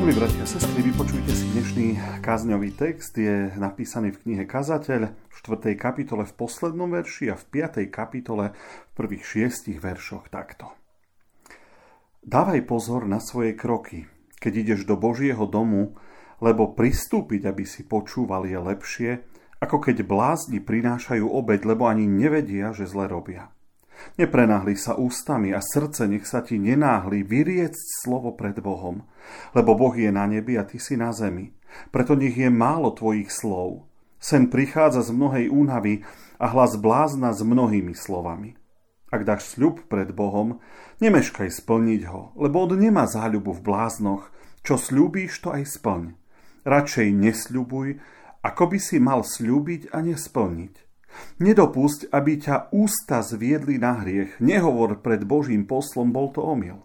Milí bratia a sestry, vypočujte si dnešný kázňový text. Je napísaný v knihe Kazateľ v 4. kapitole v poslednom verši a v 5. kapitole v prvých šiestich veršoch takto. Dávaj pozor na svoje kroky, keď ideš do Božieho domu, lebo pristúpiť, aby si počúval, je lepšie, ako keď blázni prinášajú obed, lebo ani nevedia, že zle robia. Neprenáhli sa ústami a srdce nech sa ti nenáhli vyriecť slovo pred Bohom, lebo Boh je na nebi a ty si na zemi. Preto nech je málo tvojich slov. Sen prichádza z mnohej únavy a hlas blázna s mnohými slovami. Ak dáš sľub pred Bohom, nemeškaj splniť ho, lebo on nemá záľubu v bláznoch, čo sľúbíš, to aj splň. Radšej nesľubuj, ako by si mal sľúbiť a nesplniť. Nedopusť, aby ťa ústa zviedli na hriech. Nehovor pred Božím poslom, bol to omyl.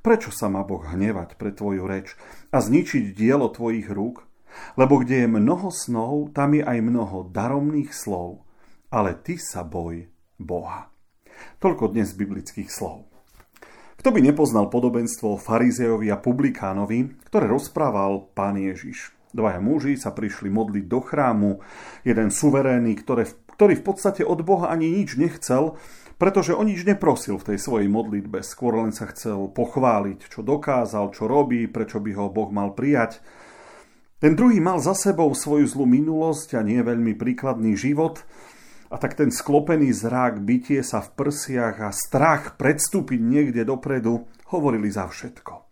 Prečo sa má Boh hnevať pre tvoju reč a zničiť dielo tvojich rúk? Lebo kde je mnoho snov, tam je aj mnoho daromných slov. Ale ty sa boj Boha. Toľko dnes biblických slov. Kto by nepoznal podobenstvo farizejovi a publikánovi, ktoré rozprával pán Ježiš? Dvaja muži sa prišli modliť do chrámu, jeden suverénny, ktoré, ktorý v podstate od Boha ani nič nechcel, pretože o nič neprosil v tej svojej modlitbe, skôr len sa chcel pochváliť, čo dokázal, čo robí, prečo by ho Boh mal prijať. Ten druhý mal za sebou svoju zlú minulosť a nie veľmi príkladný život, a tak ten sklopený zrák, bytie sa v prsiach a strach predstúpiť niekde dopredu hovorili za všetko.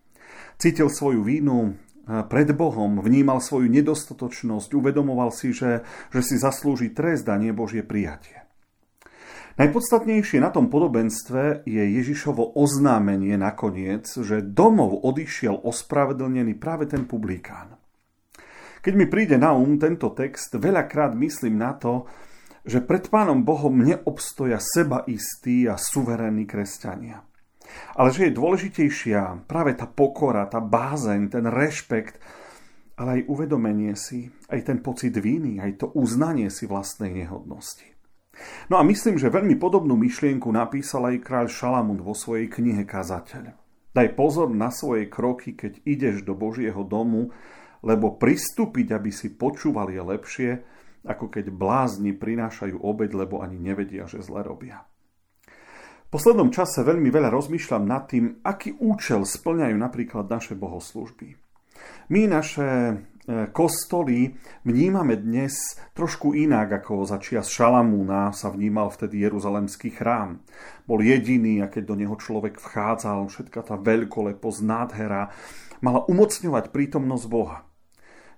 Cítil svoju vínu, pred Bohom, vnímal svoju nedostatočnosť, uvedomoval si, že, že si zaslúži trest a nie Božie prijatie. Najpodstatnejšie na tom podobenstve je Ježišovo oznámenie nakoniec, že domov odišiel ospravedlnený práve ten publikán. Keď mi príde na um tento text, veľakrát myslím na to, že pred Pánom Bohom neobstoja seba istí a suverénni kresťania. Ale že je dôležitejšia práve tá pokora, tá bázeň, ten rešpekt, ale aj uvedomenie si, aj ten pocit viny, aj to uznanie si vlastnej nehodnosti. No a myslím, že veľmi podobnú myšlienku napísal aj kráľ Šalamún vo svojej knihe Kazateľ. Daj pozor na svoje kroky, keď ideš do Božieho domu, lebo pristúpiť, aby si počúval, je lepšie, ako keď blázni prinášajú obed, lebo ani nevedia, že zle robia poslednom čase veľmi veľa rozmýšľam nad tým, aký účel splňajú napríklad naše bohoslužby. My naše e, kostoly vnímame dnes trošku inak, ako za čias Šalamúna sa vnímal vtedy Jeruzalemský chrám. Bol jediný a keď do neho človek vchádzal, všetka tá veľkoleposť, nádhera, mala umocňovať prítomnosť Boha.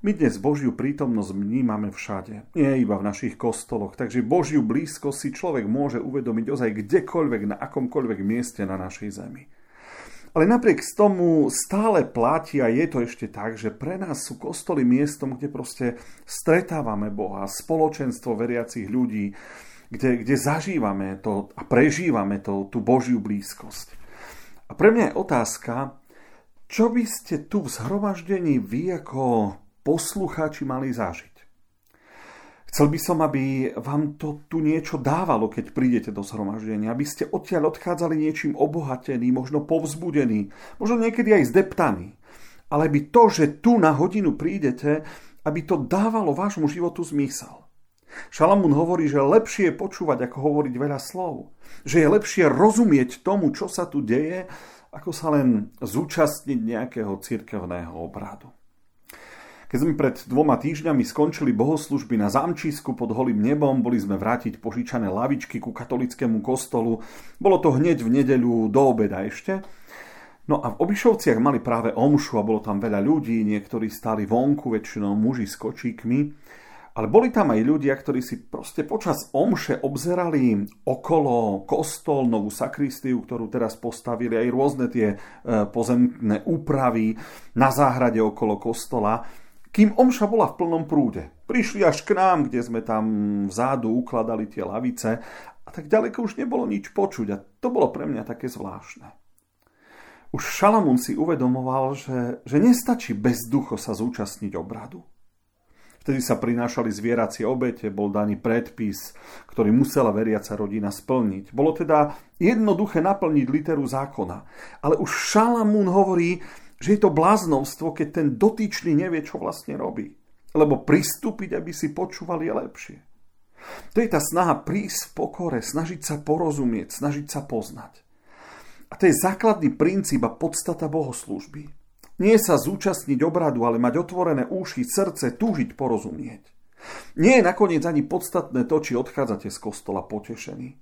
My dnes Božiu prítomnosť vnímame všade, nie iba v našich kostoloch, takže Božiu blízkosť si človek môže uvedomiť ozaj kdekoľvek, na akomkoľvek mieste na našej zemi. Ale napriek tomu stále platí a je to ešte tak, že pre nás sú kostoly miestom, kde proste stretávame Boha, spoločenstvo veriacich ľudí, kde, kde zažívame to a prežívame to, tú Božiu blízkosť. A pre mňa je otázka, čo by ste tu v zhromaždení vy ako poslucháči mali zažiť. Chcel by som, aby vám to tu niečo dávalo, keď prídete do zhromaždenia, aby ste odtiaľ odchádzali niečím obohatení, možno povzbudení, možno niekedy aj zdeptaní. Ale by to, že tu na hodinu prídete, aby to dávalo vášmu životu zmysel. Šalamún hovorí, že lepšie je počúvať, ako hovoriť veľa slov. Že je lepšie rozumieť tomu, čo sa tu deje, ako sa len zúčastniť nejakého cirkevného obradu. Keď sme pred dvoma týždňami skončili bohoslužby na zámčísku pod holým nebom, boli sme vrátiť požičané lavičky ku katolickému kostolu. Bolo to hneď v nedeľu do obeda ešte. No a v Obišovciach mali práve omšu a bolo tam veľa ľudí, niektorí stáli vonku, väčšinou muži s kočíkmi. Ale boli tam aj ľudia, ktorí si proste počas omše obzerali okolo kostol, novú sakristiu, ktorú teraz postavili, aj rôzne tie e, pozemné úpravy na záhrade okolo kostola kým omša bola v plnom prúde. Prišli až k nám, kde sme tam vzadu ukladali tie lavice a tak ďaleko už nebolo nič počuť a to bolo pre mňa také zvláštne. Už Šalamún si uvedomoval, že, že nestačí bez ducho sa zúčastniť obradu. Vtedy sa prinášali zvieracie obete, bol daný predpis, ktorý musela veriaca rodina splniť. Bolo teda jednoduché naplniť literu zákona. Ale už Šalamún hovorí, že je to bláznovstvo, keď ten dotyčný nevie, čo vlastne robí. Lebo pristúpiť, aby si počúvali, lepšie. To je tá snaha prísť v pokore, snažiť sa porozumieť, snažiť sa poznať. A to je základný princíp a podstata bohoslúžby. Nie sa zúčastniť obradu, ale mať otvorené uši, srdce, túžiť porozumieť. Nie je nakoniec ani podstatné to, či odchádzate z kostola potešení.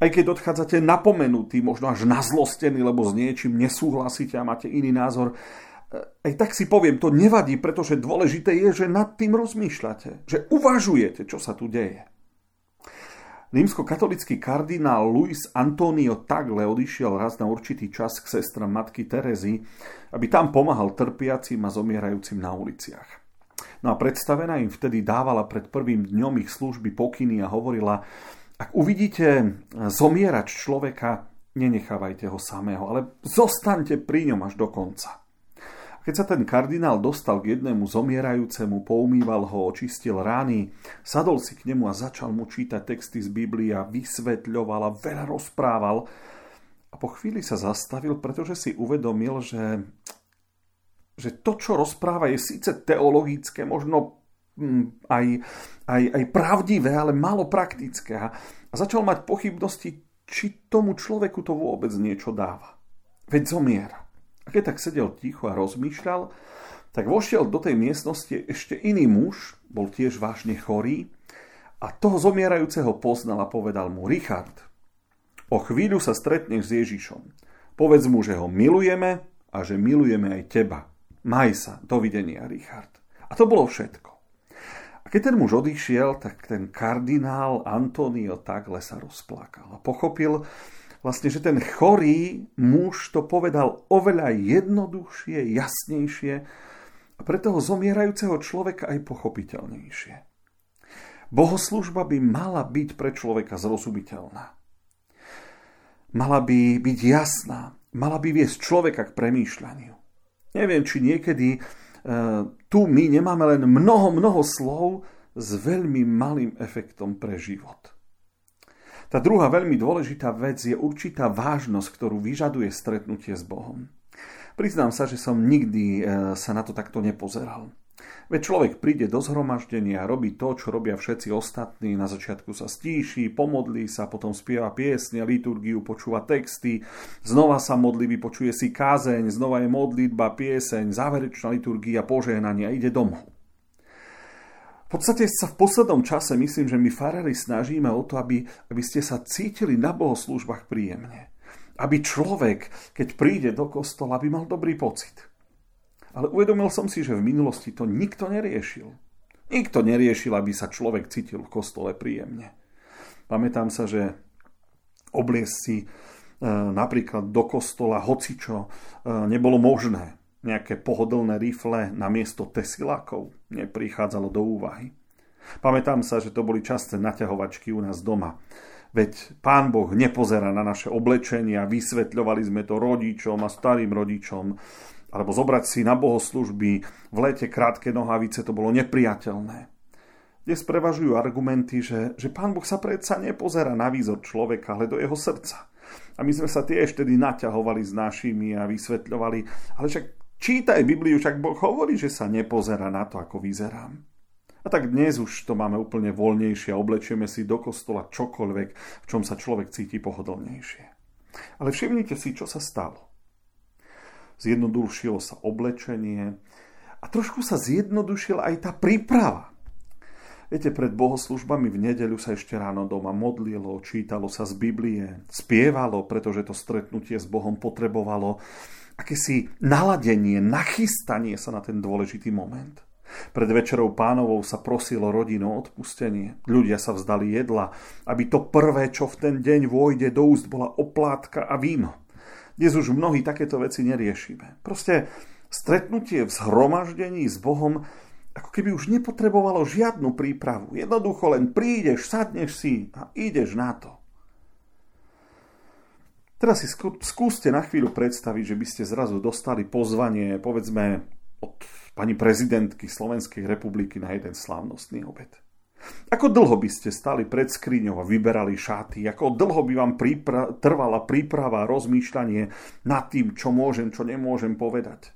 Aj keď odchádzate napomenutí, možno až nazlostení, lebo s niečím nesúhlasíte a máte iný názor, eh, aj tak si poviem, to nevadí, pretože dôležité je, že nad tým rozmýšľate, že uvažujete, čo sa tu deje. Rímsko-katolický kardinál Luis Antonio Tagle odišiel raz na určitý čas k sestram matky Terezy, aby tam pomáhal trpiacim a zomierajúcim na uliciach. No a predstavená im vtedy dávala pred prvým dňom ich služby pokyny a hovorila, ak uvidíte zomierať človeka, nenechávajte ho samého, ale zostaňte pri ňom až do konca. Keď sa ten kardinál dostal k jednému zomierajúcemu, poumýval ho, očistil rány, sadol si k nemu a začal mu čítať texty z Biblia, vysvetľoval a veľa rozprával. A po chvíli sa zastavil, pretože si uvedomil, že, že to, čo rozpráva, je síce teologické, možno aj, aj, aj pravdivé, ale málo praktické. A začal mať pochybnosti, či tomu človeku to vôbec niečo dáva. Veď zomiera. A keď tak sedel ticho a rozmýšľal, tak vošiel do tej miestnosti ešte iný muž, bol tiež vážne chorý, a toho zomierajúceho poznal a povedal mu, Richard, o chvíľu sa stretneš s Ježišom. Povedz mu, že ho milujeme a že milujeme aj teba. Maj sa, dovidenia, Richard. A to bolo všetko. A keď ten muž odišiel, tak ten kardinál Antonio Tagle sa rozplakal a pochopil vlastne, že ten chorý muž to povedal oveľa jednoduchšie, jasnejšie a pre toho zomierajúceho človeka aj pochopiteľnejšie. Bohoslužba by mala byť pre človeka zrozumiteľná. Mala by byť jasná, mala by viesť človeka k premýšľaniu. Neviem, či niekedy tu my nemáme len mnoho, mnoho slov s veľmi malým efektom pre život. Tá druhá veľmi dôležitá vec je určitá vážnosť, ktorú vyžaduje stretnutie s Bohom. Priznám sa, že som nikdy eh, sa na to takto nepozeral. Veď človek príde do zhromaždenia, robí to, čo robia všetci ostatní. Na začiatku sa stíši, pomodlí sa, potom spieva piesne, liturgiu, počúva texty, znova sa modlí, vypočuje si kázeň, znova je modlitba, pieseň, záverečná liturgia, požehnanie a ide domov. V podstate sa v poslednom čase myslím, že my farári snažíme o to, aby, aby ste sa cítili na bohoslúžbách príjemne. Aby človek, keď príde do kostola, aby mal dobrý pocit. Ale uvedomil som si, že v minulosti to nikto neriešil. Nikto neriešil, aby sa človek cítil v kostole príjemne. Pamätám sa, že obliesť si e, napríklad do kostola hocičo e, nebolo možné. Nejaké pohodlné rifle na miesto tesilákov neprichádzalo do úvahy. Pamätám sa, že to boli časté naťahovačky u nás doma. Veď pán Boh nepozerá na naše oblečenia, vysvetľovali sme to rodičom a starým rodičom alebo zobrať si na bohoslužby v lete krátke nohavice, to bolo nepriateľné. Dnes prevažujú argumenty, že, že pán Boh sa predsa nepozera na výzor človeka, ale do jeho srdca. A my sme sa tiež tedy naťahovali s našimi a vysvetľovali, ale však čítaj Bibliu, však Boh hovorí, že sa nepozera na to, ako vyzerám. A tak dnes už to máme úplne voľnejšie a oblečieme si do kostola čokoľvek, v čom sa človek cíti pohodlnejšie. Ale všimnite si, čo sa stalo zjednodušilo sa oblečenie a trošku sa zjednodušila aj tá príprava. Viete, pred bohoslužbami v nedeľu sa ešte ráno doma modlilo, čítalo sa z Biblie, spievalo, pretože to stretnutie s Bohom potrebovalo akési naladenie, nachystanie sa na ten dôležitý moment. Pred večerou pánovou sa prosilo rodinu o odpustenie. Ľudia sa vzdali jedla, aby to prvé, čo v ten deň vôjde do úst, bola oplátka a víno. Dnes už mnohí takéto veci neriešime. Proste stretnutie v zhromaždení s Bohom Ako keby už nepotrebovalo žiadnu prípravu. Jednoducho len prídeš, sadneš si a ideš na to. Teraz si skúste na chvíľu predstaviť, že by ste zrazu dostali pozvanie, povedzme, od pani prezidentky Slovenskej republiky na jeden slávnostný obed. Ako dlho by ste stali pred skriňou a vyberali šaty? Ako dlho by vám prípra- trvala príprava a rozmýšľanie nad tým, čo môžem, čo nemôžem povedať?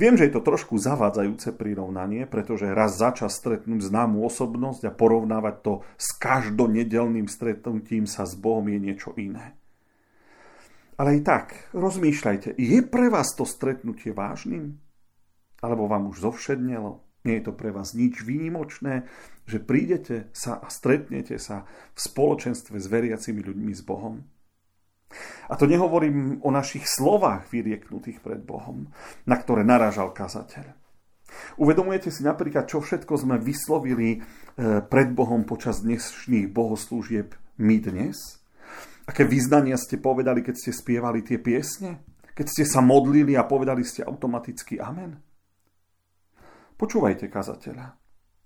Viem, že je to trošku zavádzajúce prirovnanie, pretože raz za čas stretnúť známu osobnosť a porovnávať to s každonedelným stretnutím sa s Bohom je niečo iné. Ale aj tak, rozmýšľajte, je pre vás to stretnutie vážnym? Alebo vám už zovšednelo? Nie je to pre vás nič výnimočné, že prídete sa a stretnete sa v spoločenstve s veriacimi ľuďmi s Bohom? A to nehovorím o našich slovách vyrieknutých pred Bohom, na ktoré narážal kazateľ. Uvedomujete si napríklad, čo všetko sme vyslovili e, pred Bohom počas dnešných bohoslúžieb my dnes? Aké význania ste povedali, keď ste spievali tie piesne? Keď ste sa modlili a povedali ste automaticky amen? Počúvajte kazateľa.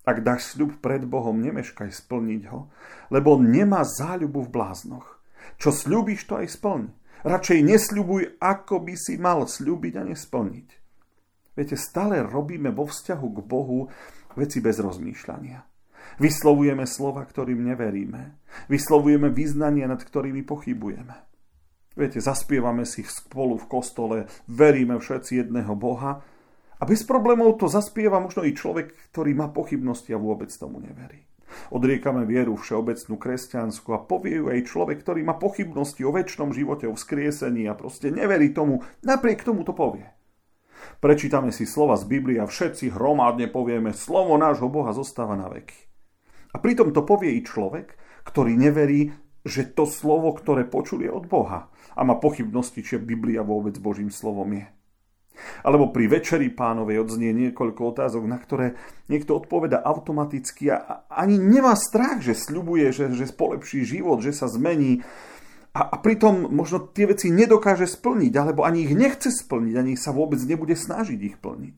Ak dáš sľub pred Bohom, nemeškaj splniť ho, lebo on nemá záľubu v bláznoch. Čo sľubíš, to aj splň. Radšej nesľubuj, ako by si mal sľubiť a nesplniť. Viete, stále robíme vo vzťahu k Bohu veci bez rozmýšľania. Vyslovujeme slova, ktorým neveríme. Vyslovujeme význania, nad ktorými pochybujeme. Viete, zaspievame si spolu v kostole, veríme všetci jedného Boha a bez problémov to zaspieva možno i človek, ktorý má pochybnosti a vôbec tomu neverí. Odriekame vieru všeobecnú kresťansku a povie ju aj človek, ktorý má pochybnosti o väčšnom živote, o vzkriesení a proste neverí tomu, napriek tomu to povie. Prečítame si slova z Biblie a všetci hromadne povieme, slovo nášho Boha zostáva na veky. A pritom to povie i človek, ktorý neverí, že to slovo, ktoré počul, je od Boha a má pochybnosti, či Biblia vôbec Božím slovom je. Alebo pri večeri pánovej odznie niekoľko otázok, na ktoré niekto odpoveda automaticky a ani nemá strach, že sľubuje, že, že polepší život, že sa zmení a, a pritom možno tie veci nedokáže splniť, alebo ani ich nechce splniť, ani sa vôbec nebude snažiť ich plniť.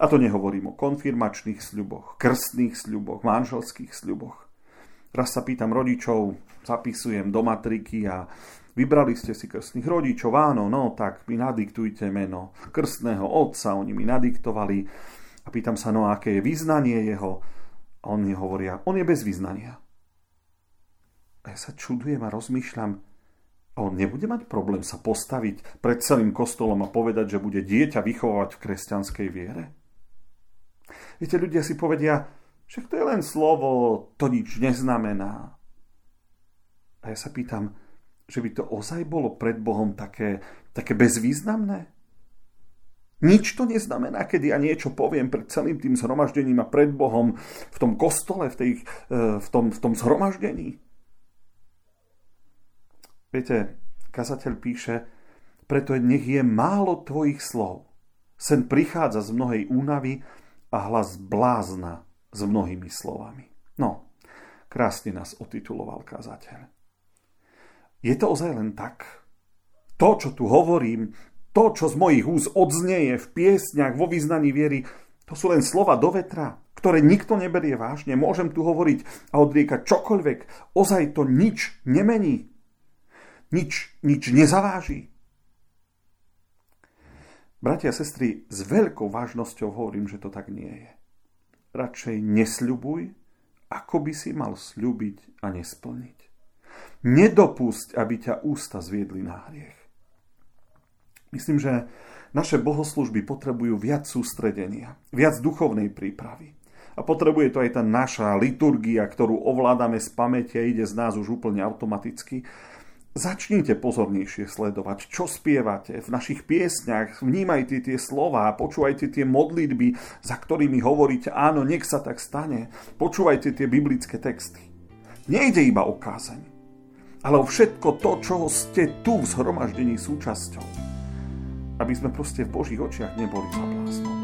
A to nehovorím o konfirmačných sľuboch, krstných sľuboch, manželských sľuboch. Raz sa pýtam rodičov, zapisujem do matriky a vybrali ste si krstných rodičov, áno, no tak mi nadiktujte meno krstného otca, oni mi nadiktovali a pýtam sa, no aké je význanie jeho. A oni hovoria, on je bez význania. A ja sa čudujem a rozmýšľam, a on nebude mať problém sa postaviť pred celým kostolom a povedať, že bude dieťa vychovávať v kresťanskej viere? Viete, ľudia si povedia, však to je len slovo, to nič neznamená. A ja sa pýtam, že by to ozaj bolo pred Bohom také, také bezvýznamné? Nič to neznamená, keď ja niečo poviem pred celým tým zhromaždením a pred Bohom v tom kostole, v, tej, v, tom, v tom zhromaždení. Viete, kazateľ píše, preto nech je málo tvojich slov. Sen prichádza z mnohej únavy a hlas blázna s mnohými slovami. No, krásne nás otituloval kazateľ. Je to ozaj len tak? To, čo tu hovorím, to, čo z mojich úst odznieje v piesňach, vo význaní viery, to sú len slova do vetra, ktoré nikto neberie vážne. Môžem tu hovoriť a odriekať čokoľvek. Ozaj to nič nemení. Nič, nič nezaváži. Bratia a sestry, s veľkou vážnosťou hovorím, že to tak nie je. Radšej nesľubuj, ako by si mal sľubiť a nesplniť. Nedopusť, aby ťa ústa zviedli na hriech. Myslím, že naše bohoslužby potrebujú viac sústredenia, viac duchovnej prípravy. A potrebuje to aj tá naša liturgia, ktorú ovládame z pamäte ide z nás už úplne automaticky, Začnite pozornejšie sledovať, čo spievate v našich piesňach, vnímajte tie slova, počúvajte tie modlitby, za ktorými hovoríte, áno, nech sa tak stane. Počúvajte tie biblické texty. Nejde iba o kázeň, ale o všetko to, čoho ste tu v zhromaždení súčasťou. Aby sme proste v Božích očiach neboli za bláznom.